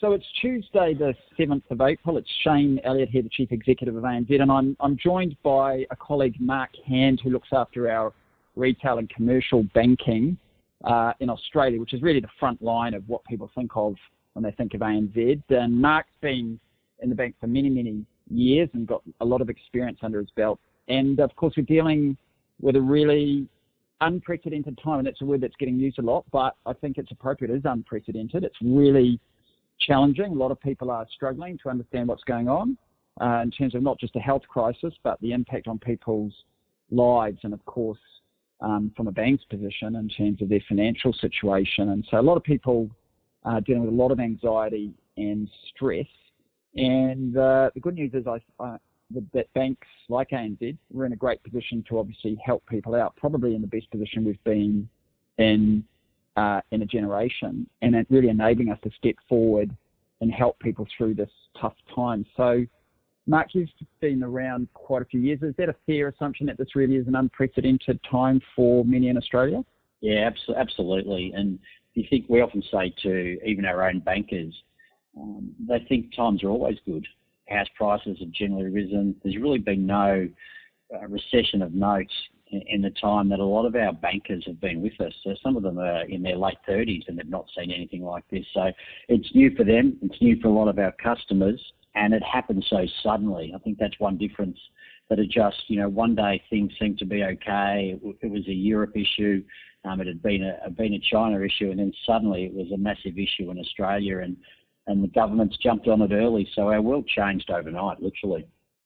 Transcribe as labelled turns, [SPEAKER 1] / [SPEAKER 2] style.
[SPEAKER 1] So it's Tuesday, the 7th of April. It's Shayne Elliott here, the Chief Executive of ANZ, and I'm, I'm joined by a colleague, Mark Hand, who looks after our retail and commercial banking uh, in Australia, which is really the front line of what people think of when they think of ANZ. And Mark's been in the bank for many, many years and got a lot of experience under his belt. And of course, we're dealing with a really unprecedented time, and that's a word that's getting used a lot, but I think it's appropriate. It is unprecedented. It's really challenging. A lot of people are struggling to understand what's going on uh, in terms of not just a health crisis, but the impact on people's lives, and of course, um, from a bank's position in terms of their financial situation. And so, a lot of people are dealing with a lot of anxiety and stress. And uh, the good news is, I, that banks like ANZ, we're in a great position to obviously help people out, probably in the best position we've been in uh, in a generation, and it really enabling us to step forward and help people through this tough time. So, Mark, you've been around quite a few years. Is that a fair assumption that this really is an unprecedented time for many in Australia?
[SPEAKER 2] Yeah, absolutely. And you think we often say to even our own bankers, um, they think times are always good. House prices have generally risen. There's really been no uh, recession of note in the time that a lot of our bankers have been with us. So some of them are in their late 30s and have not seen anything like this. So it's new for them. It's new for a lot of our customers, and it happened so suddenly. I think that's one difference. That it just, you know, one day things seemed to be okay. It, was a Europe issue. Um, it had been a been a China issue, and then suddenly it was a massive issue in Australia, and and the government's jumped on it early. So our world changed overnight, literally.